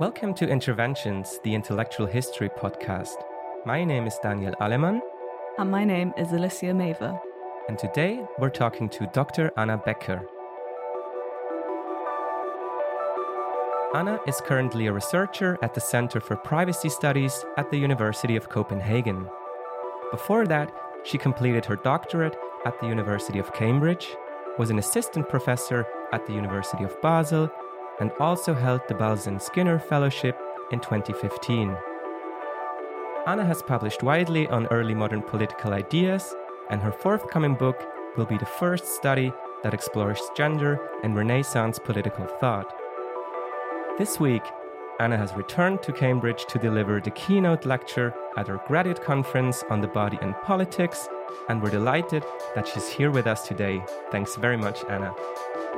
Welcome to Interventions, the intellectual history podcast. My name is Daniel Alemann. And my name is Alicia Maver. And today we're talking to Dr. Anna Becker. Anna is currently a researcher at the Center for Privacy Studies at the University of Copenhagen. Before that, she completed her doctorate at the University of Cambridge, was an assistant professor at the University of Basel, and also held the Balzan Skinner Fellowship in 2015. Anna has published widely on early modern political ideas, and her forthcoming book will be the first study that explores gender and Renaissance political thought. This week, Anna has returned to Cambridge to deliver the keynote lecture at our graduate conference on the body and politics, and we're delighted that she's here with us today. Thanks very much, Anna.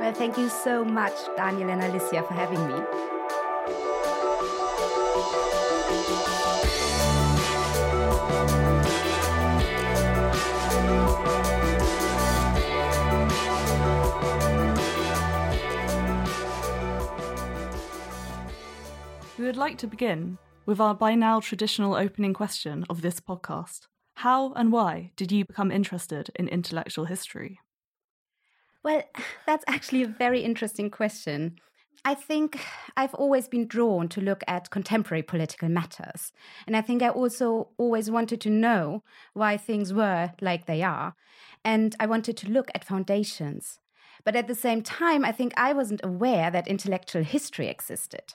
Well, thank you so much, Daniel and Alicia, for having me. We would like to begin with our by now traditional opening question of this podcast. How and why did you become interested in intellectual history? Well, that's actually a very interesting question. I think I've always been drawn to look at contemporary political matters. And I think I also always wanted to know why things were like they are. And I wanted to look at foundations. But at the same time, I think I wasn't aware that intellectual history existed.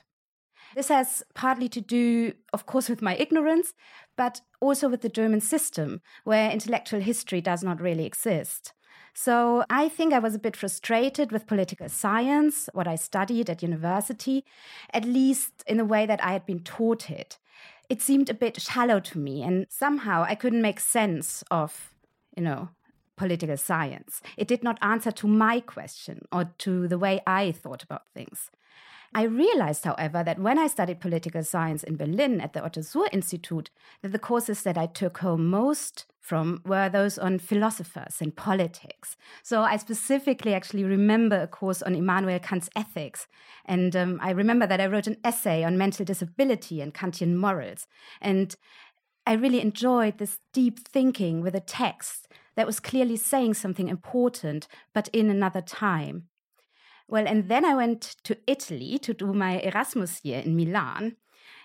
This has partly to do, of course, with my ignorance, but also with the German system, where intellectual history does not really exist. So I think I was a bit frustrated with political science, what I studied at university, at least in the way that I had been taught it. It seemed a bit shallow to me, and somehow I couldn't make sense of, you know, political science. It did not answer to my question or to the way I thought about things. I realized, however, that when I studied political science in Berlin at the Otto Suhr Institute, that the courses that I took home most from were those on philosophers and politics. So I specifically actually remember a course on Immanuel Kant's ethics. And um, I remember that I wrote an essay on mental disability and Kantian morals. And I really enjoyed this deep thinking with a text that was clearly saying something important, but in another time. Well, and then I went to Italy to do my Erasmus year in Milan.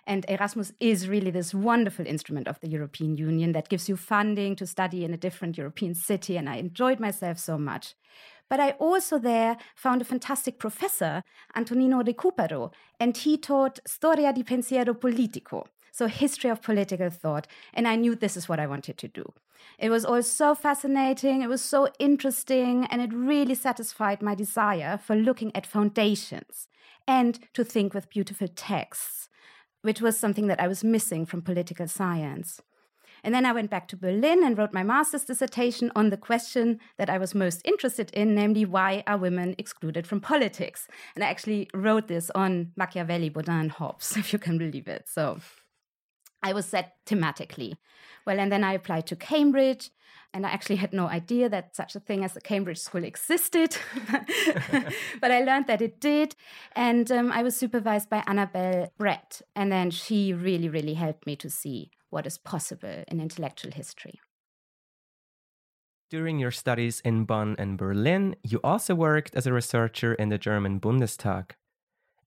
And Erasmus is really this wonderful instrument of the European Union that gives you funding to study in a different European city. And I enjoyed myself so much. But I also there found a fantastic professor, Antonino Recupero, and he taught Storia di pensiero politico, so history of political thought. And I knew this is what I wanted to do. It was all so fascinating, it was so interesting, and it really satisfied my desire for looking at foundations and to think with beautiful texts, which was something that I was missing from political science. And then I went back to Berlin and wrote my master's dissertation on the question that I was most interested in, namely, why are women excluded from politics? And I actually wrote this on Machiavelli, Bodin, and Hobbes, if you can believe it. So I was set thematically. Well, and then I applied to Cambridge, and I actually had no idea that such a thing as a Cambridge school existed. but I learned that it did. And um, I was supervised by Annabel Brett. And then she really, really helped me to see what is possible in intellectual history. During your studies in Bonn and Berlin, you also worked as a researcher in the German Bundestag.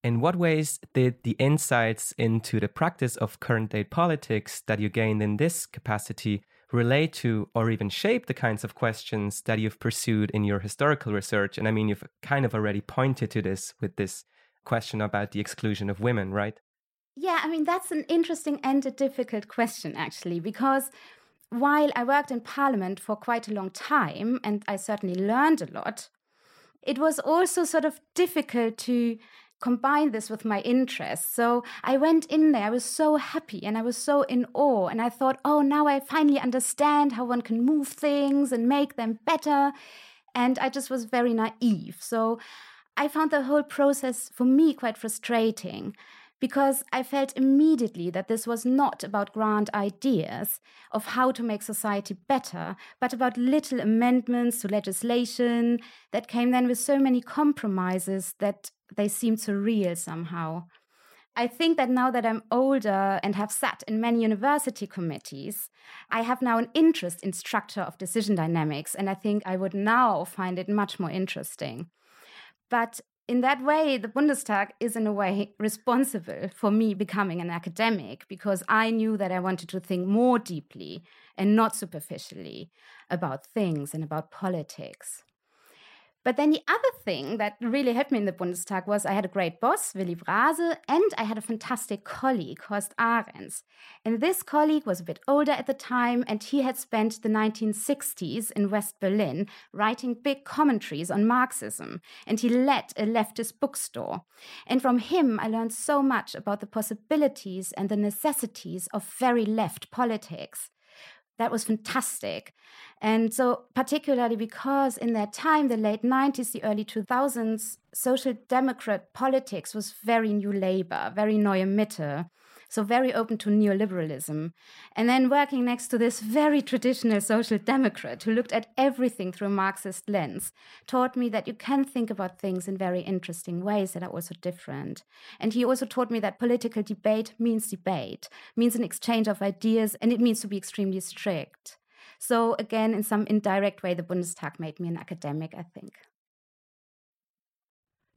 In what ways did the insights into the practice of current day politics that you gained in this capacity relate to or even shape the kinds of questions that you've pursued in your historical research? And I mean, you've kind of already pointed to this with this question about the exclusion of women, right? Yeah, I mean, that's an interesting and a difficult question, actually, because while I worked in parliament for quite a long time and I certainly learned a lot, it was also sort of difficult to combine this with my interests. So I went in there, I was so happy and I was so in awe. And I thought, oh, now I finally understand how one can move things and make them better. And I just was very naive. So I found the whole process for me quite frustrating because I felt immediately that this was not about grand ideas of how to make society better, but about little amendments to legislation that came then with so many compromises that they seemed surreal somehow. I think that now that I'm older and have sat in many university committees, I have now an interest in structure of decision dynamics, and I think I would now find it much more interesting. But in that way, the Bundestag is in a way responsible for me becoming an academic because I knew that I wanted to think more deeply and not superficially about things and about politics. But then the other thing that really helped me in the Bundestag was I had a great boss, Willi Brase, and I had a fantastic colleague, Horst Ahrens. And this colleague was a bit older at the time, and he had spent the 1960s in West Berlin writing big commentaries on Marxism. And he led a leftist bookstore. And from him, I learned so much about the possibilities and the necessities of very left politics that was fantastic. And so, particularly because in that time, the late 90s, the early 2000s, social democrat politics was very new labor, very neue Mitte so very open to neoliberalism. And then working next to this very traditional social democrat who looked at everything through a Marxist lens, taught me that you can think about things in very interesting ways that are also different. And he also taught me that political debate means debate, means an exchange of ideas, and it means to be extremely strict. So, again, in some indirect way, the Bundestag made me an academic, I think.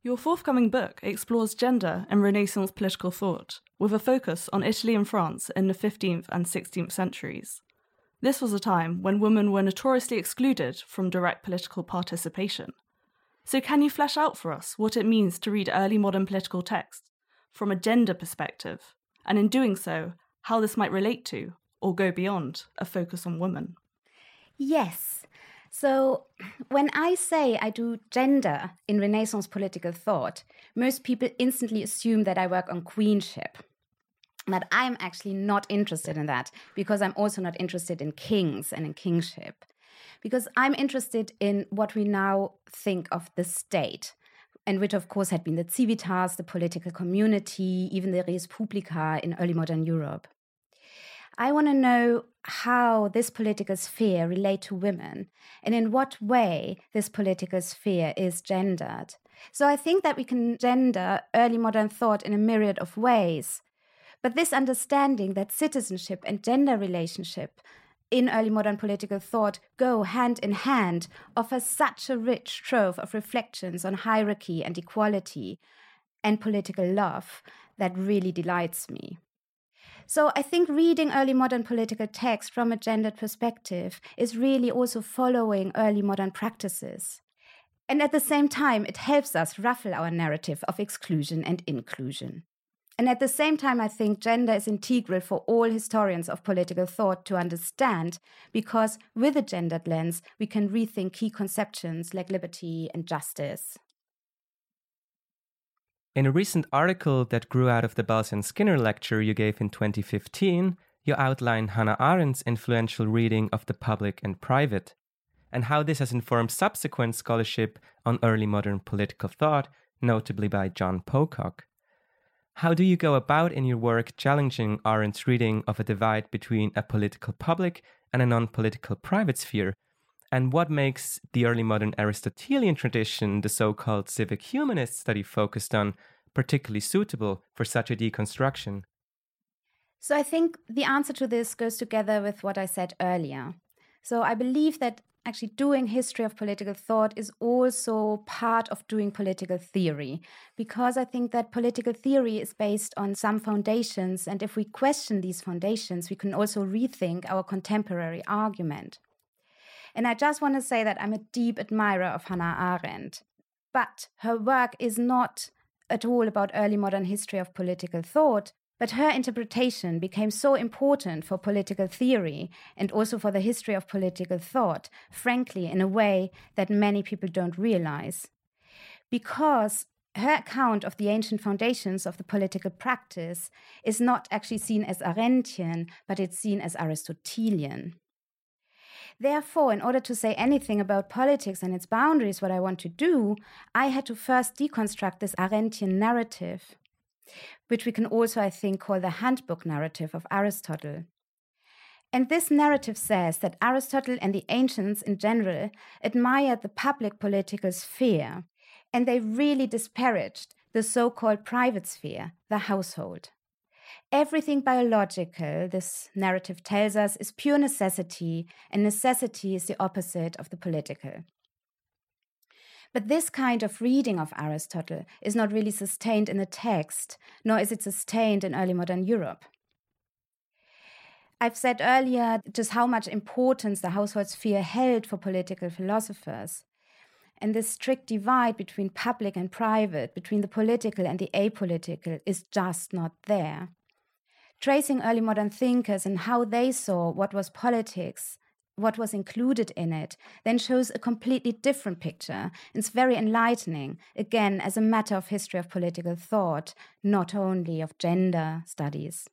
Your forthcoming book explores gender and Renaissance political thought, with a focus on Italy and France in the 15th and 16th centuries. This was a time when women were notoriously excluded from direct political participation. So, can you flesh out for us what it means to read early modern political texts from a gender perspective, and in doing so, how this might relate to or go beyond a focus on women? Yes, so, when I say I do gender in Renaissance political thought, most people instantly assume that I work on queenship. But I'm actually not interested in that because I'm also not interested in kings and in kingship. Because I'm interested in what we now think of the state, and which, of course, had been the civitas, the political community, even the res publica in early modern Europe. I want to know how this political sphere relate to women and in what way this political sphere is gendered. So I think that we can gender early modern thought in a myriad of ways. But this understanding that citizenship and gender relationship in early modern political thought go hand in hand offers such a rich trove of reflections on hierarchy and equality and political love that really delights me. So I think reading early modern political text from a gendered perspective is really also following early modern practices. And at the same time, it helps us ruffle our narrative of exclusion and inclusion. And at the same time, I think gender is integral for all historians of political thought to understand, because with a gendered lens, we can rethink key conceptions like liberty and justice. In a recent article that grew out of the Balzan Skinner lecture you gave in 2015, you outline Hannah Arendt's influential reading of The Public and Private, and how this has informed subsequent scholarship on early modern political thought, notably by John Pocock. How do you go about in your work challenging Arendt's reading of a divide between a political public and a non political private sphere, and what makes the early modern Aristotelian tradition, the so called civic humanist study focused on, particularly suitable for such a deconstruction? So I think the answer to this goes together with what I said earlier. So I believe that actually doing history of political thought is also part of doing political theory because I think that political theory is based on some foundations and if we question these foundations we can also rethink our contemporary argument. And I just want to say that I'm a deep admirer of Hannah Arendt. But her work is not at all about early modern history of political thought, but her interpretation became so important for political theory and also for the history of political thought, frankly, in a way that many people don't realize. Because her account of the ancient foundations of the political practice is not actually seen as Arendtian, but it's seen as Aristotelian. Therefore, in order to say anything about politics and its boundaries, what I want to do, I had to first deconstruct this Arendtian narrative, which we can also, I think, call the handbook narrative of Aristotle. And this narrative says that Aristotle and the ancients in general admired the public political sphere, and they really disparaged the so called private sphere, the household. Everything biological, this narrative tells us, is pure necessity, and necessity is the opposite of the political. But this kind of reading of Aristotle is not really sustained in the text, nor is it sustained in early modern Europe. I've said earlier just how much importance the household sphere held for political philosophers. And this strict divide between public and private, between the political and the apolitical, is just not there. Tracing early modern thinkers and how they saw what was politics, what was included in it, then shows a completely different picture. It's very enlightening, again, as a matter of history of political thought, not only of gender studies.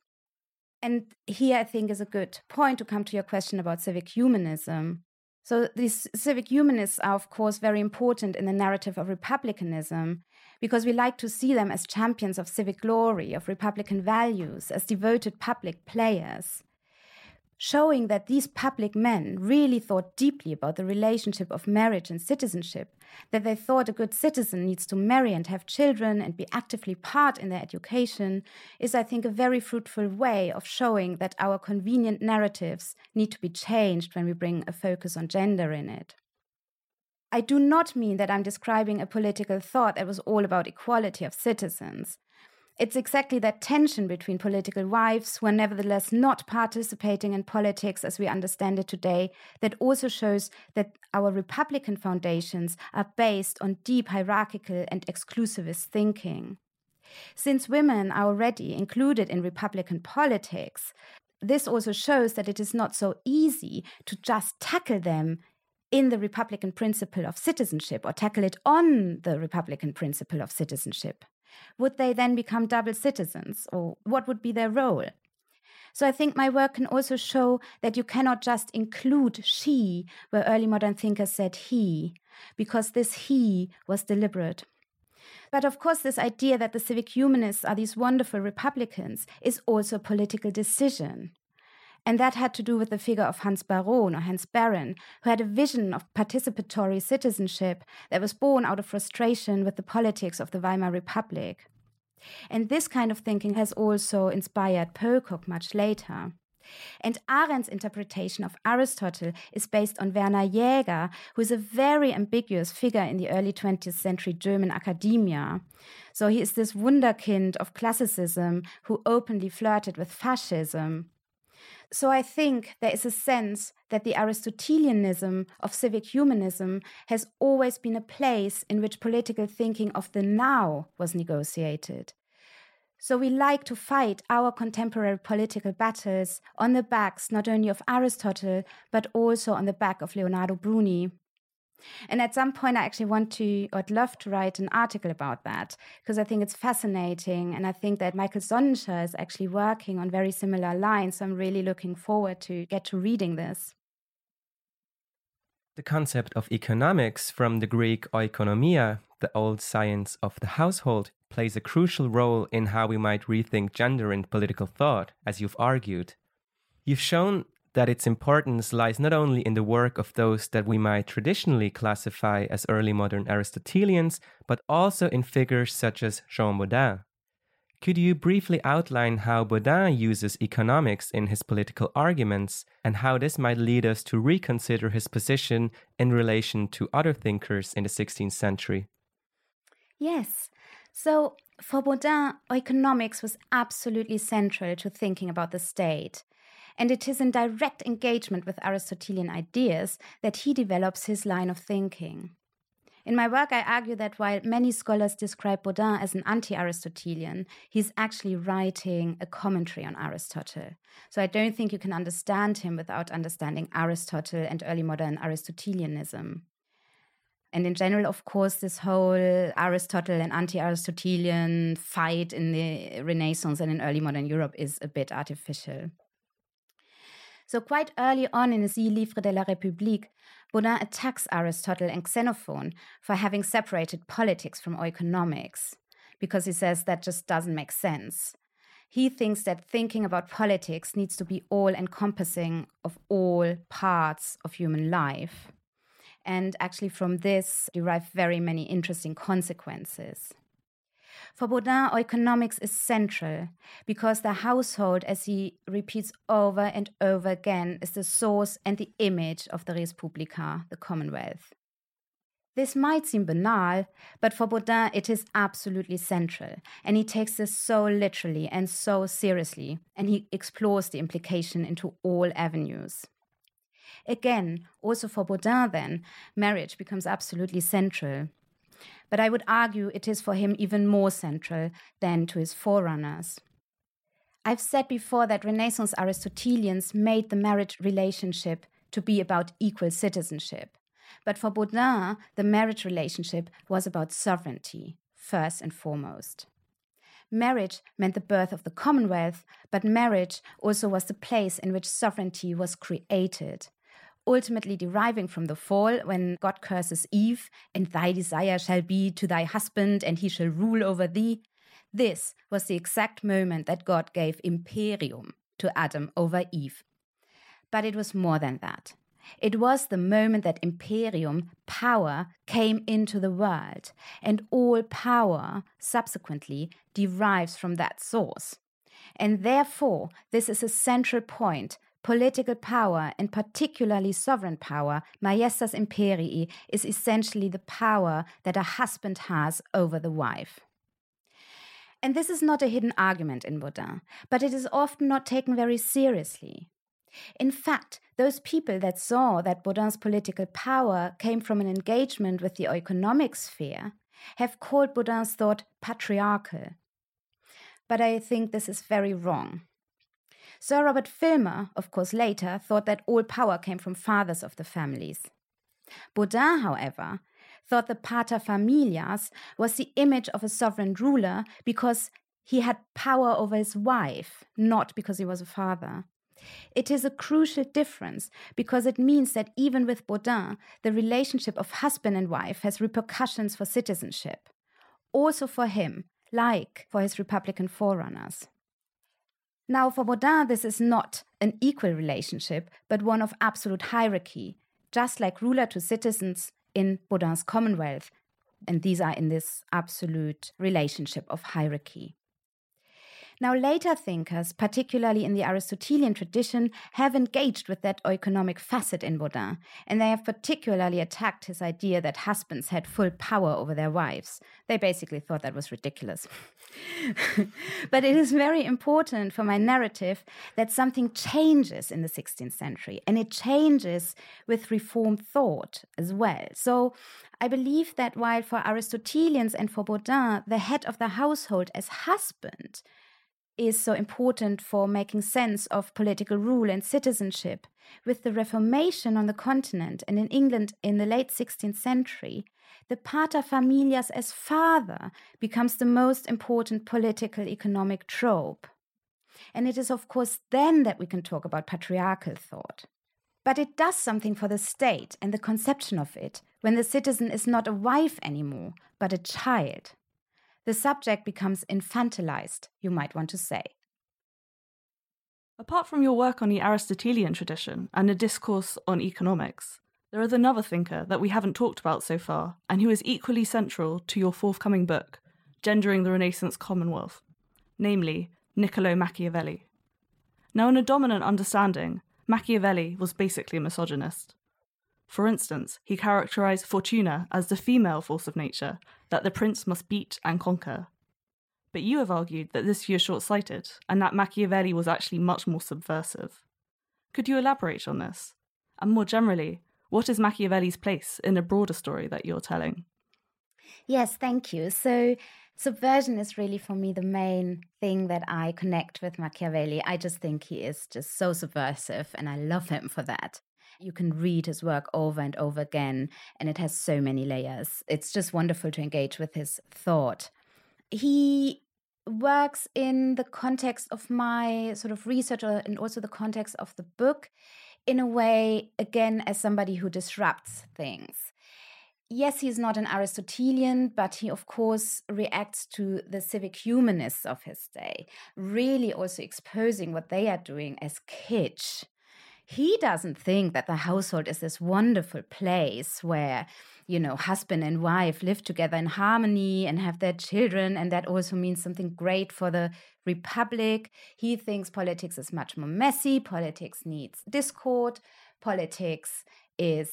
And here I think is a good point to come to your question about civic humanism. So these civic humanists are, of course, very important in the narrative of republicanism because we like to see them as champions of civic glory, of republican values, as devoted public players showing that these public men really thought deeply about the relationship of marriage and citizenship, that they thought a good citizen needs to marry and have children and be actively part in their education, is, I think, a very fruitful way of showing that our convenient narratives need to be changed when we bring a focus on gender in it. I do not mean that I'm describing a political thought that was all about equality of citizens. It's exactly that tension between political wives who are nevertheless not participating in politics as we understand it today that also shows that our Republican foundations are based on deep hierarchical and exclusivist thinking. Since women are already included in Republican politics, this also shows that it is not so easy to just tackle them in the Republican principle of citizenship or tackle it on the Republican principle of citizenship. Would they then become double citizens, or what would be their role? So I think my work can also show that you cannot just include she, where early modern thinkers said he, because this he was deliberate. But of course, this idea that the civic humanists are these wonderful Republicans is also a political decision. And that had to do with the figure of Hans Baron or Hans Baron, who had a vision of participatory citizenship that was born out of frustration with the politics of the Weimar Republic. And this kind of thinking has also inspired Pocock much later. And Arendt's interpretation of Aristotle is based on Werner Jaeger, who is a very ambiguous figure in the early 20th century German academia. So he is this wunderkind of classicism who openly flirted with fascism. So I think there is a sense that the Aristotelianism of civic humanism has always been a place in which political thinking of the now was negotiated. So we like to fight our contemporary political battles on the backs not only of Aristotle, but also on the back of Leonardo Bruni. And at some point, I actually want to, or I'd love to write an article about that because I think it's fascinating. And I think that Michael Sonenscher is actually working on very similar lines. So I'm really looking forward to get to reading this. The concept of economics from the Greek oikonomia, the old science of the household, plays a crucial role in how we might rethink gender and political thought, as you've argued. You've shown that its importance lies not only in the work of those that we might traditionally classify as early modern Aristotelians, but also in figures such as Jean Bodin. Could you briefly outline how Bodin uses economics in his political arguments and how this might lead us to reconsider his position in relation to other thinkers in the 16th century? Yes. So, for Bodin, economics was absolutely central to thinking about the state and it is in direct engagement with Aristotelian ideas that he develops his line of thinking. In my work, I argue that while many scholars describe Bodin as an anti Aristotelian, he's actually writing a commentary on Aristotle. So I don't think you can understand him without understanding Aristotle and early modern Aristotelianism. And in general, of course, this whole Aristotle and anti Aristotelian fight in the Renaissance and in early modern Europe is a bit artificial. So, quite early on in his Livre de la République, Bodin attacks Aristotle and Xenophon for having separated politics from economics, because he says that just doesn't make sense. He thinks that thinking about politics needs to be all encompassing of all parts of human life. And actually, from this derive very many interesting consequences. For Bodin, economics is central because the household, as he repeats over and over again, is the source and the image of the Respublica, the Commonwealth. This might seem banal, but for Bodin it is absolutely central, and he takes this so literally and so seriously, and he explores the implication into all avenues. Again, also for Bodin, then, marriage becomes absolutely central. But I would argue it is for him even more central than to his forerunners. I've said before that Renaissance Aristotelians made the marriage relationship to be about equal citizenship. But for Bodin, the marriage relationship was about sovereignty, first and foremost. Marriage meant the birth of the Commonwealth, but marriage also was the place in which sovereignty was created, ultimately deriving from the fall when God curses Eve, and thy desire shall be to thy husband, and he shall rule over thee. This was the exact moment that God gave imperium to Adam over Eve. But it was more than that. It was the moment that imperium, power, came into the world, and all power subsequently derives from that source. And therefore, this is a central point. Political power, and particularly sovereign power, maiestas imperii, is essentially the power that a husband has over the wife. And this is not a hidden argument in Bodin, but it is often not taken very seriously. In fact, those people that saw that Bodin's political power came from an engagement with the economic sphere have called Bodin's thought patriarchal. But I think this is very wrong. Sir Robert Filmer, of course, later thought that all power came from fathers of the families. Bodin, however, thought the pater familias was the image of a sovereign ruler because he had power over his wife, not because he was a father. It is a crucial difference because it means that even with Bodin, the relationship of husband and wife has repercussions for citizenship. Also for him, like for his Republican forerunners. Now, for Bodin, this is not an equal relationship, but one of absolute hierarchy, just like ruler to citizens in Bodin's Commonwealth. And these are in this absolute relationship of hierarchy. Now, later thinkers, particularly in the Aristotelian tradition, have engaged with that economic facet in Bodin, and they have particularly attacked his idea that husbands had full power over their wives. They basically thought that was ridiculous. but it is very important for my narrative that something changes in the 16th century, and it changes with Reformed thought as well. So I believe that while for Aristotelians and for Bodin, the head of the household as husband is so important for making sense of political rule and citizenship. With the Reformation on the continent and in England in the late 16th century, the pater familias as father becomes the most important political economic trope. And it is, of course, then that we can talk about patriarchal thought. But it does something for the state and the conception of it when the citizen is not a wife anymore, but a child the subject becomes infantilized, you might want to say. Apart from your work on the Aristotelian tradition and a discourse on economics, there is another thinker that we haven't talked about so far, and who is equally central to your forthcoming book, Gendering the Renaissance Commonwealth, namely Niccolo Machiavelli. Now, in a dominant understanding, Machiavelli was basically a misogynist. For instance, he characterized Fortuna as the female force of nature that the prince must beat and conquer. But you have argued that this view is short sighted and that Machiavelli was actually much more subversive. Could you elaborate on this? And more generally, what is Machiavelli's place in a broader story that you're telling? Yes, thank you. So, subversion is really for me the main thing that I connect with Machiavelli. I just think he is just so subversive, and I love him for that. You can read his work over and over again, and it has so many layers. It's just wonderful to engage with his thought. He works in the context of my sort of research uh, and also the context of the book in a way, again, as somebody who disrupts things. Yes, he's not an Aristotelian, but he, of course, reacts to the civic humanists of his day, really also exposing what they are doing as kitsch he doesn't think that the household is this wonderful place where you know, husband and wife live together in harmony and have their children, and that also means something great for the republic. He thinks politics is much more messy, politics needs discord, politics is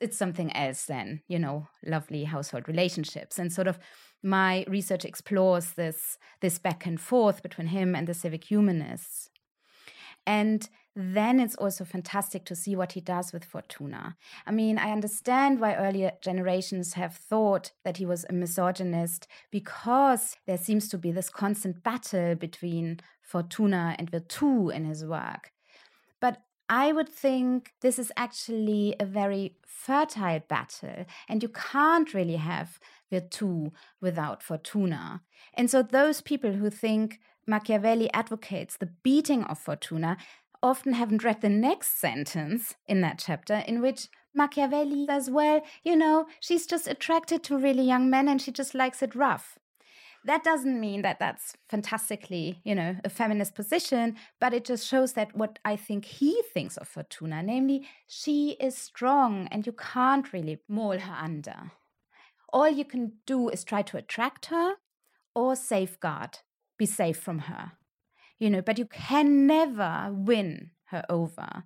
it's something else than, you know, lovely household relationships. And sort of my research explores this this back and forth between him and the civic humanists. And then it's also fantastic to see what he does with Fortuna. I mean, I understand why earlier generations have thought that he was a misogynist because there seems to be this constant battle between Fortuna and Virtù in his work. But I would think this is actually a very fertile battle, and you can't really have Virtù without Fortuna. And so, those people who think Machiavelli advocates the beating of Fortuna, often haven't read the next sentence in that chapter, in which Machiavelli says, Well, you know, she's just attracted to really young men and she just likes it rough. That doesn't mean that that's fantastically, you know, a feminist position, but it just shows that what I think he thinks of Fortuna, namely, she is strong and you can't really maul her under. All you can do is try to attract her or safeguard, be safe from her you know, but you can never win her over.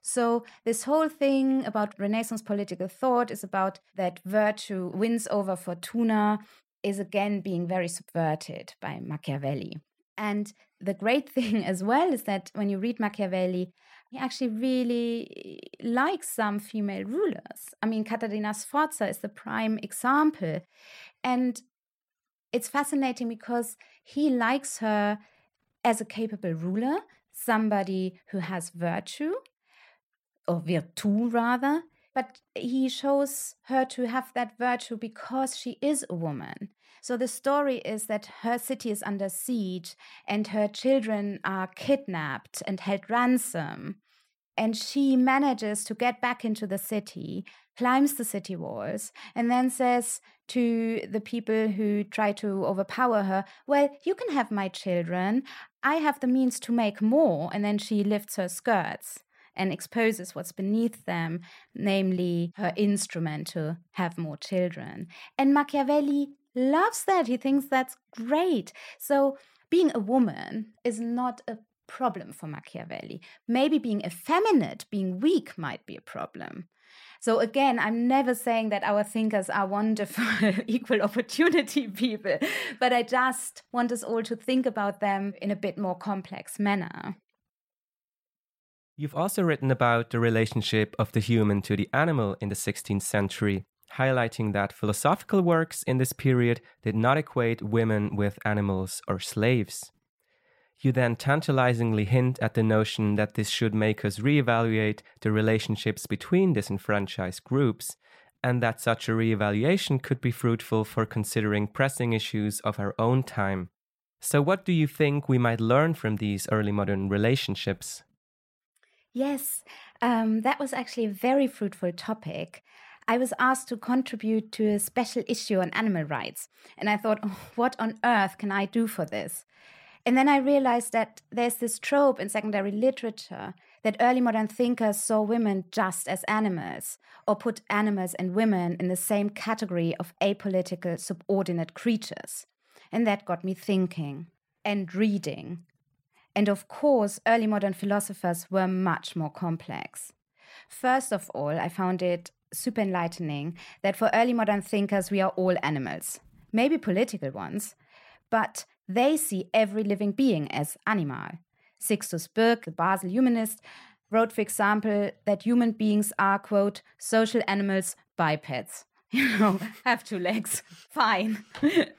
So, this whole thing about Renaissance political thought is about that virtue wins over fortuna, is again being very subverted by Machiavelli. And the great thing as well is that when you read Machiavelli, he actually really likes some female rulers. I mean, Caterina Sforza is the prime example. And it's fascinating because he likes her as a capable ruler, somebody who has virtue, or virtu rather, but he shows her to have that virtue because she is a woman. So the story is that her city is under siege and her children are kidnapped and held ransom. And she manages to get back into the city, climbs the city walls, and then says to the people who try to overpower her, Well, you can have my children. I have the means to make more. And then she lifts her skirts and exposes what's beneath them, namely her instrument to have more children. And Machiavelli loves that. He thinks that's great. So being a woman is not a problem for Machiavelli. Maybe being effeminate, being weak might be a problem. So again, I'm never saying that our thinkers are wonderful, equal opportunity people, but I just want us all to think about them in a bit more complex manner. You've also written about the relationship of the human to the animal in the 16th century, highlighting that philosophical works in this period did not equate women with animals or slaves. You then tantalizingly hint at the notion that this should make us reevaluate the relationships between disenfranchised groups, and that such a reevaluation could be fruitful for considering pressing issues of our own time. So, what do you think we might learn from these early modern relationships? Yes, um, that was actually a very fruitful topic. I was asked to contribute to a special issue on animal rights, and I thought, oh, what on earth can I do for this? And then I realized that there's this trope in secondary literature that early modern thinkers saw women just as animals, or put animals and women in the same category of apolitical subordinate creatures. And that got me thinking and reading. And of course, early modern philosophers were much more complex. First of all, I found it super enlightening that for early modern thinkers, we are all animals, maybe political ones, but they see every living being as animal. Sixtus Birck, the Basel humanist, wrote, for example, that human beings are, quote, social animals, bipeds. You know, have two legs, fine.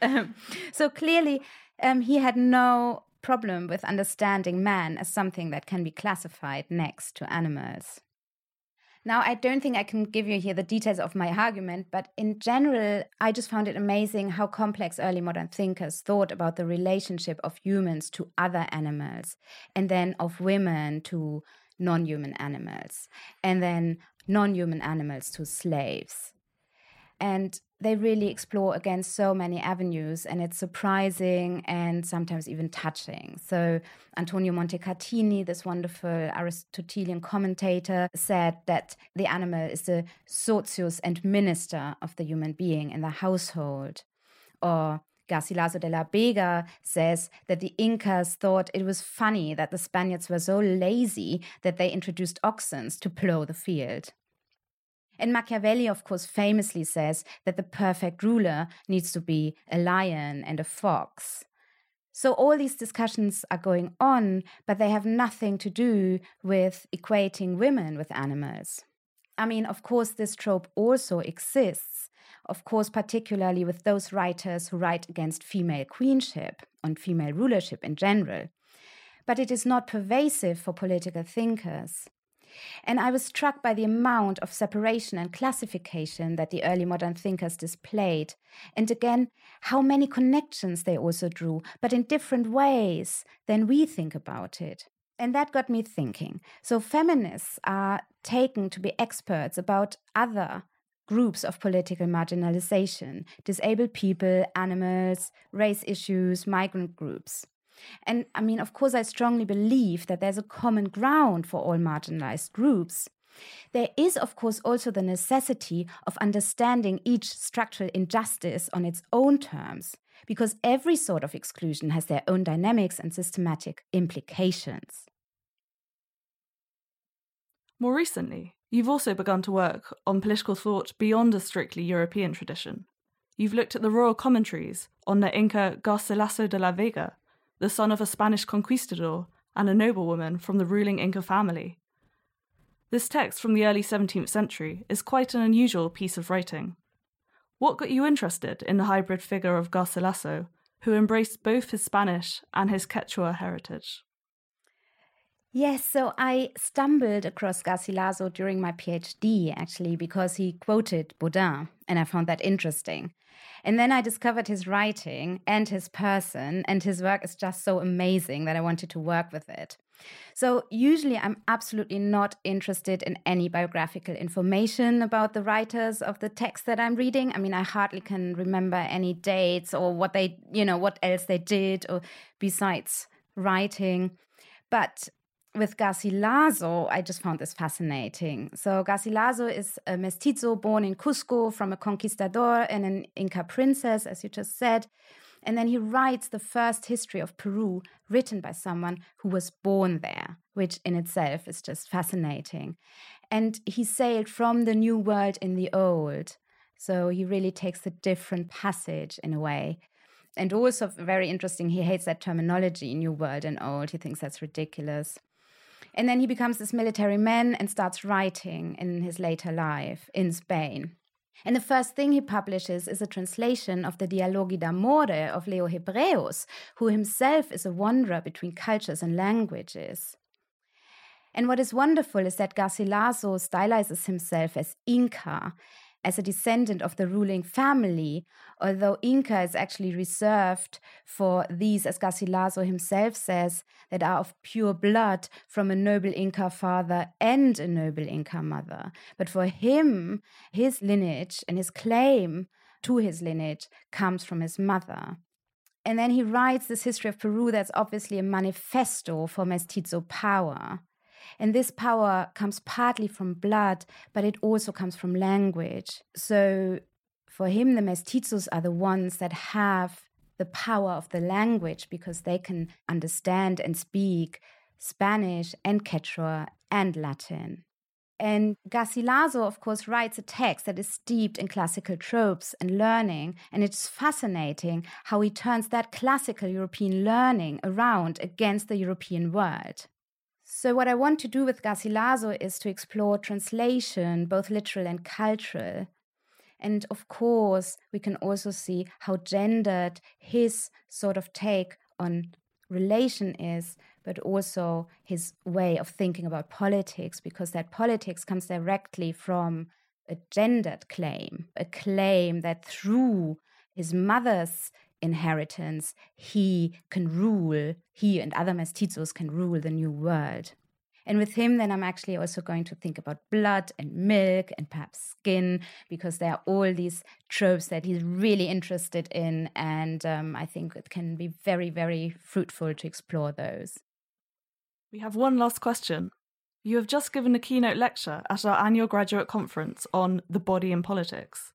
um, so clearly, um, he had no problem with understanding man as something that can be classified next to animals. Now, I don't think I can give you here the details of my argument, but in general, I just found it amazing how complex early modern thinkers thought about the relationship of humans to other animals, and then of women to non human animals, and then non human animals to slaves. And they really explore against so many avenues, and it's surprising and sometimes even touching. So, Antonio Montecatini, this wonderful Aristotelian commentator, said that the animal is the socius and minister of the human being in the household. Or Garcilaso de la Vega says that the Incas thought it was funny that the Spaniards were so lazy that they introduced oxen to plow the field. And Machiavelli, of course, famously says that the perfect ruler needs to be a lion and a fox. So all these discussions are going on, but they have nothing to do with equating women with animals. I mean, of course, this trope also exists, of course, particularly with those writers who write against female queenship and female rulership in general. But it is not pervasive for political thinkers. And I was struck by the amount of separation and classification that the early modern thinkers displayed. And again, how many connections they also drew, but in different ways than we think about it. And that got me thinking. So, feminists are taken to be experts about other groups of political marginalization disabled people, animals, race issues, migrant groups. And I mean, of course, I strongly believe that there's a common ground for all marginalized groups. There is, of course, also the necessity of understanding each structural injustice on its own terms, because every sort of exclusion has their own dynamics and systematic implications. More recently, you've also begun to work on political thought beyond a strictly European tradition. You've looked at the royal commentaries on the Inca Garcilaso de la Vega, the son of a Spanish conquistador and a noblewoman from the ruling Inca family. This text from the early 17th century is quite an unusual piece of writing. What got you interested in the hybrid figure of Garcilaso, who embraced both his Spanish and his Quechua heritage? Yes, so I stumbled across Garcilaso during my PhD, actually, because he quoted Bodin, and I found that interesting. And then I discovered his writing and his person, and his work is just so amazing that I wanted to work with it. So, usually, I'm absolutely not interested in any biographical information about the writers of the text that I'm reading. I mean, I hardly can remember any dates or what they, you know, what else they did or besides writing. But with Garcilaso, I just found this fascinating. So, Garcilaso is a mestizo born in Cusco from a conquistador and an Inca princess, as you just said. And then he writes the first history of Peru written by someone who was born there, which in itself is just fascinating. And he sailed from the new world in the old. So he really takes a different passage in a way. And also, very interesting, he hates that terminology, new world and old. He thinks that's ridiculous. And then he becomes this military man and starts writing in his later life in Spain. And the first thing he publishes is a translation of the Dialoghi d'Amore of Leo Hebraeus, who himself is a wanderer between cultures and languages. And what is wonderful is that Garcilaso stylizes himself as Inca as a descendant of the ruling family, although Inca is actually reserved for these, as Garcilaso himself says, that are of pure blood from a noble Inca father and a noble Inca mother. But for him, his lineage and his claim to his lineage comes from his mother. And then he writes this history of Peru that's obviously a manifesto for mestizo power. And this power comes partly from blood, but it also comes from language. So for him, the mestizos are the ones that have the power of the language because they can understand and speak Spanish and Quechua and Latin. And Garcilaso, of course, writes a text that is steeped in classical tropes and learning. And it's fascinating how he turns that classical European learning around against the European world. So, what I want to do with Garcilaso is to explore translation, both literal and cultural. And of course, we can also see how gendered his sort of take on relation is, but also his way of thinking about politics, because that politics comes directly from a gendered claim, a claim that through his mother's inheritance, he can rule, he and other mestizos can rule the new world. And with him, then I'm actually also going to think about blood and milk and perhaps skin, because there are all these tropes that he's really interested in. And um, I think it can be very, very fruitful to explore those. We have one last question. You have just given a keynote lecture at our annual graduate conference on the body in politics.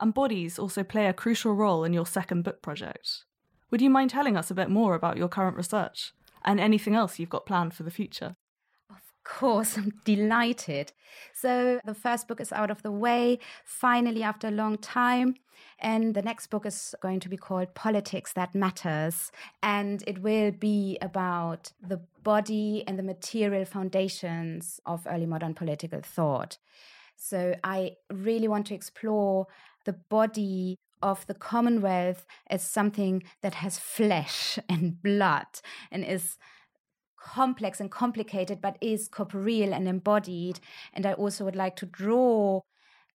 And bodies also play a crucial role in your second book project. Would you mind telling us a bit more about your current research and anything else you've got planned for the future? Of course, I'm delighted. So, the first book is out of the way, finally, after a long time. And the next book is going to be called Politics That Matters. And it will be about the body and the material foundations of early modern political thought. So, I really want to explore the body of the Commonwealth as something that has flesh and blood and is complex and complicated, but is corporeal and embodied. And I also would like to draw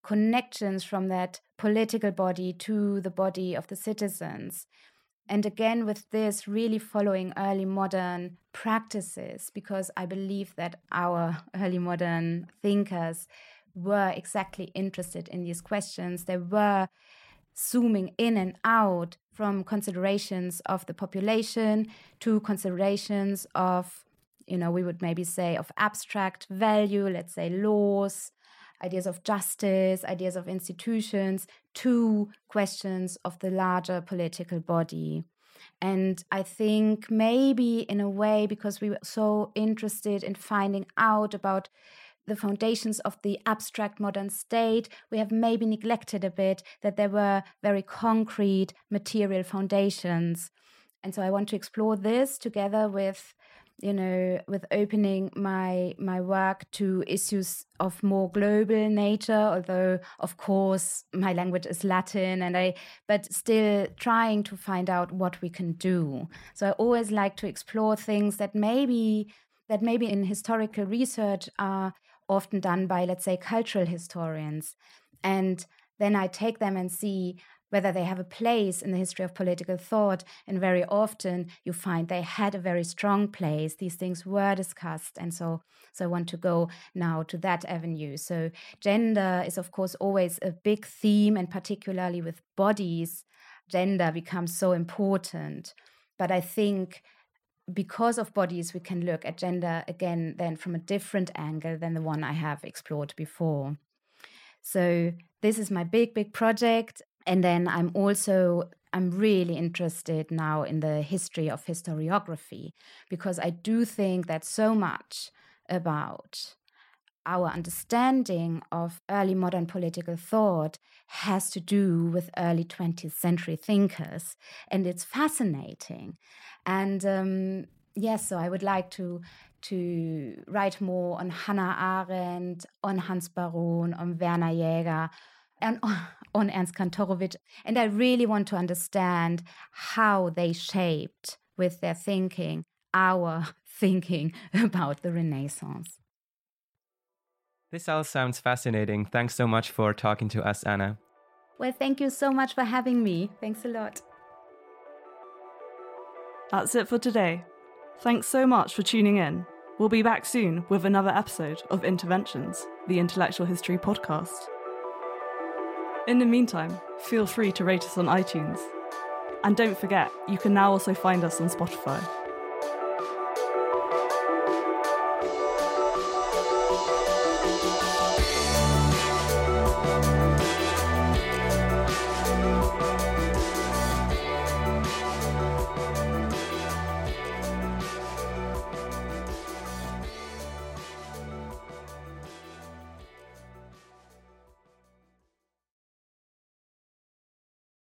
connections from that political body to the body of the citizens. And again, with this, really following early modern practices, because I believe that our early modern thinkers were exactly interested in these questions. They were zooming in and out from considerations of the population to considerations of, you know, we would maybe say of abstract value, let's say laws, ideas of justice, ideas of institutions, to questions of the larger political body. And I think maybe in a way, because we were so interested in finding out about the foundations of the abstract modern state, we have maybe neglected a bit that there were very concrete material foundations. And so I want to explore this together with you know with opening my my work to issues of more global nature although of course my language is latin and i but still trying to find out what we can do so i always like to explore things that maybe that maybe in historical research are often done by, let's say, cultural historians. And then I take them and see whether they have a place in the history of political thought. And very often you find they had a very strong place. These things were discussed. And so, so I want to go now to that avenue. So gender is, of course, always a big theme, and particularly with bodies, gender becomes so important. But I think because of bodies, we can look at gender again then from a different angle than the one I have explored before. So this is my big, big project. And then I'm also I'm really interested now in the history of historiography because I do think that so much about our understanding of early modern political thought has to do with early 20th century thinkers. And it's fascinating. And um, yes, so I would like to to write more on Hannah Arendt, on Hans Baron, on Werner Jaeger, and on Ernst Kantorowicz. And I really want to understand how they shaped with their thinking our thinking about the Renaissance. This all sounds fascinating. Thanks so much for talking to us, Anna. Well, thank you so much for having me. Thanks a lot. That's it for today. Thanks so much for tuning in. We'll be back soon with another episode of Interventions, the Intellectual History podcast. In the meantime, feel free to rate us on iTunes. And don't forget, you can now also find us on Spotify.